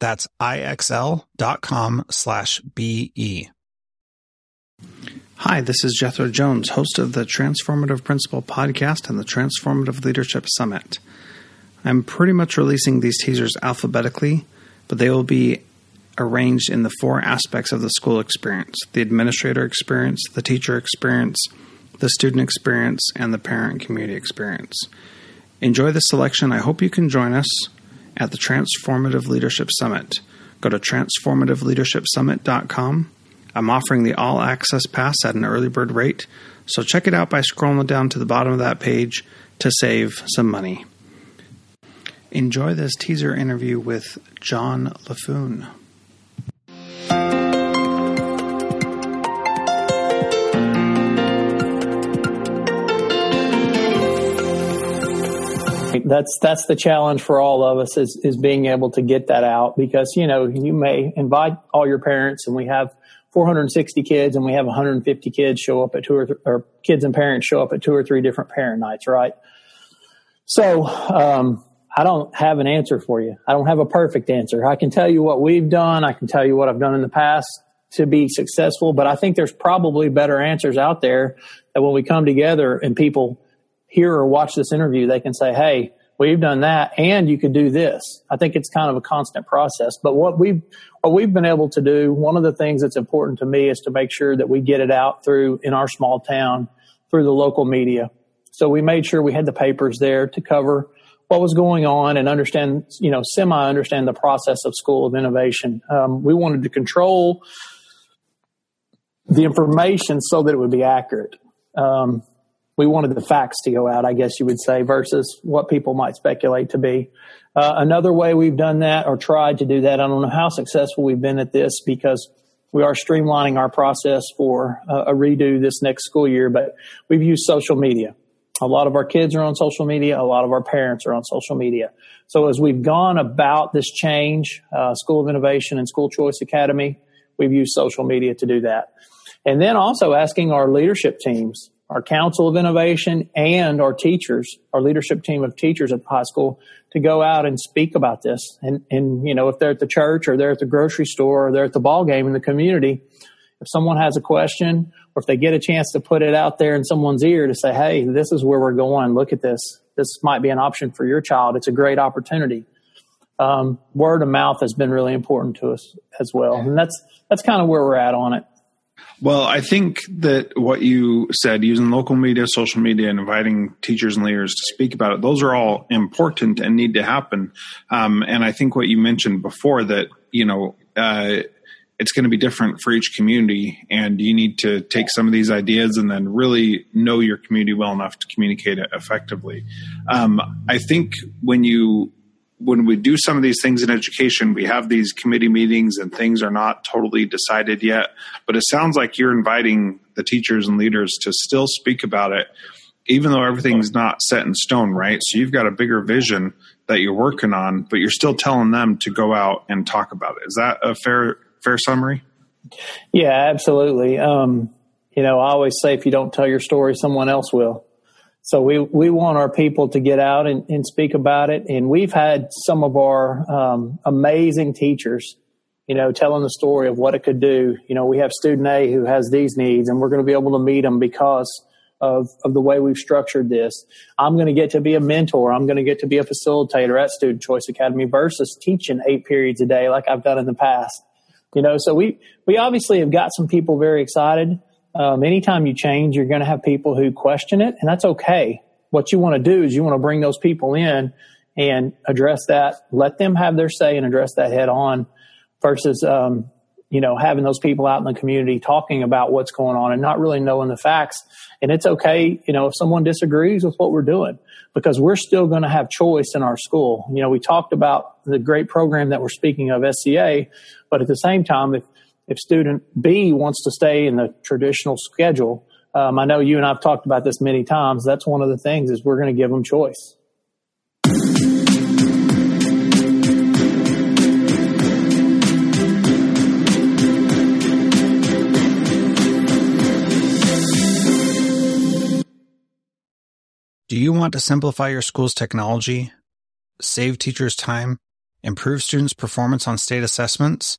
That's ixl.com slash BE. Hi, this is Jethro Jones, host of the Transformative Principal podcast and the Transformative Leadership Summit. I'm pretty much releasing these teasers alphabetically, but they will be arranged in the four aspects of the school experience the administrator experience, the teacher experience, the student experience, and the parent community experience. Enjoy the selection. I hope you can join us at the Transformative Leadership Summit. Go to transformativeleadershipsummit.com. I'm offering the all access pass at an early bird rate, so check it out by scrolling down to the bottom of that page to save some money. Enjoy this teaser interview with Jon Laffoon. That's that's the challenge for all of us is is being able to get that out because you know you may invite all your parents and we have 460 kids and we have 150 kids show up at two or, th- or kids and parents show up at two or three different parent nights right? So um, i don't have an answer for you. I don't have a perfect answer. I can tell you what we've done. I can tell you what i've done in the past to be successful but i think there's probably better answers out there that when we come together and people hear or watch this interview, they can say, Hey, we've done that and you could do this. I think it's kind of a constant process. But what we've, what we've been able to do, one of the things that's important to me is to make sure that we get it out through in our small town through the local media. So we made sure we had the papers there to cover what was going on and understand, you know, semi understand the process of School of Innovation. Um, we wanted to control the information so that it would be accurate. Um, we wanted the facts to go out, I guess you would say, versus what people might speculate to be. Uh, another way we've done that or tried to do that, I don't know how successful we've been at this because we are streamlining our process for uh, a redo this next school year, but we've used social media. A lot of our kids are on social media. A lot of our parents are on social media. So as we've gone about this change, uh, School of Innovation and School Choice Academy, we've used social media to do that. And then also asking our leadership teams our Council of Innovation, and our teachers, our leadership team of teachers at the high school to go out and speak about this. And, and, you know, if they're at the church or they're at the grocery store or they're at the ball game in the community, if someone has a question or if they get a chance to put it out there in someone's ear to say, Hey, this is where we're going. Look at this. This might be an option for your child. It's a great opportunity. Um, word of mouth has been really important to us as well. And that's, that's kind of where we're at on it. Well, I think that what you said, using local media, social media, and inviting teachers and leaders to speak about it, those are all important and need to happen. Um, and I think what you mentioned before that, you know, uh, it's going to be different for each community, and you need to take some of these ideas and then really know your community well enough to communicate it effectively. Um, I think when you when we do some of these things in education, we have these committee meetings and things are not totally decided yet. But it sounds like you're inviting the teachers and leaders to still speak about it, even though everything's not set in stone, right? So you've got a bigger vision that you're working on, but you're still telling them to go out and talk about it. Is that a fair fair summary? Yeah, absolutely. Um, you know, I always say if you don't tell your story, someone else will. So we, we want our people to get out and, and speak about it. And we've had some of our um, amazing teachers, you know, telling the story of what it could do. You know, we have student A who has these needs and we're going to be able to meet them because of, of the way we've structured this. I'm going to get to be a mentor. I'm going to get to be a facilitator at Student Choice Academy versus teaching eight periods a day like I've done in the past. You know, so we, we obviously have got some people very excited. Um, anytime you change, you're going to have people who question it, and that's okay. What you want to do is you want to bring those people in and address that, let them have their say and address that head on versus, um, you know, having those people out in the community talking about what's going on and not really knowing the facts. And it's okay, you know, if someone disagrees with what we're doing because we're still going to have choice in our school. You know, we talked about the great program that we're speaking of, SCA, but at the same time, if, if student B wants to stay in the traditional schedule, um, I know you and I've talked about this many times. That's one of the things is we're going to give them choice. Do you want to simplify your school's technology, save teachers time, improve students' performance on state assessments?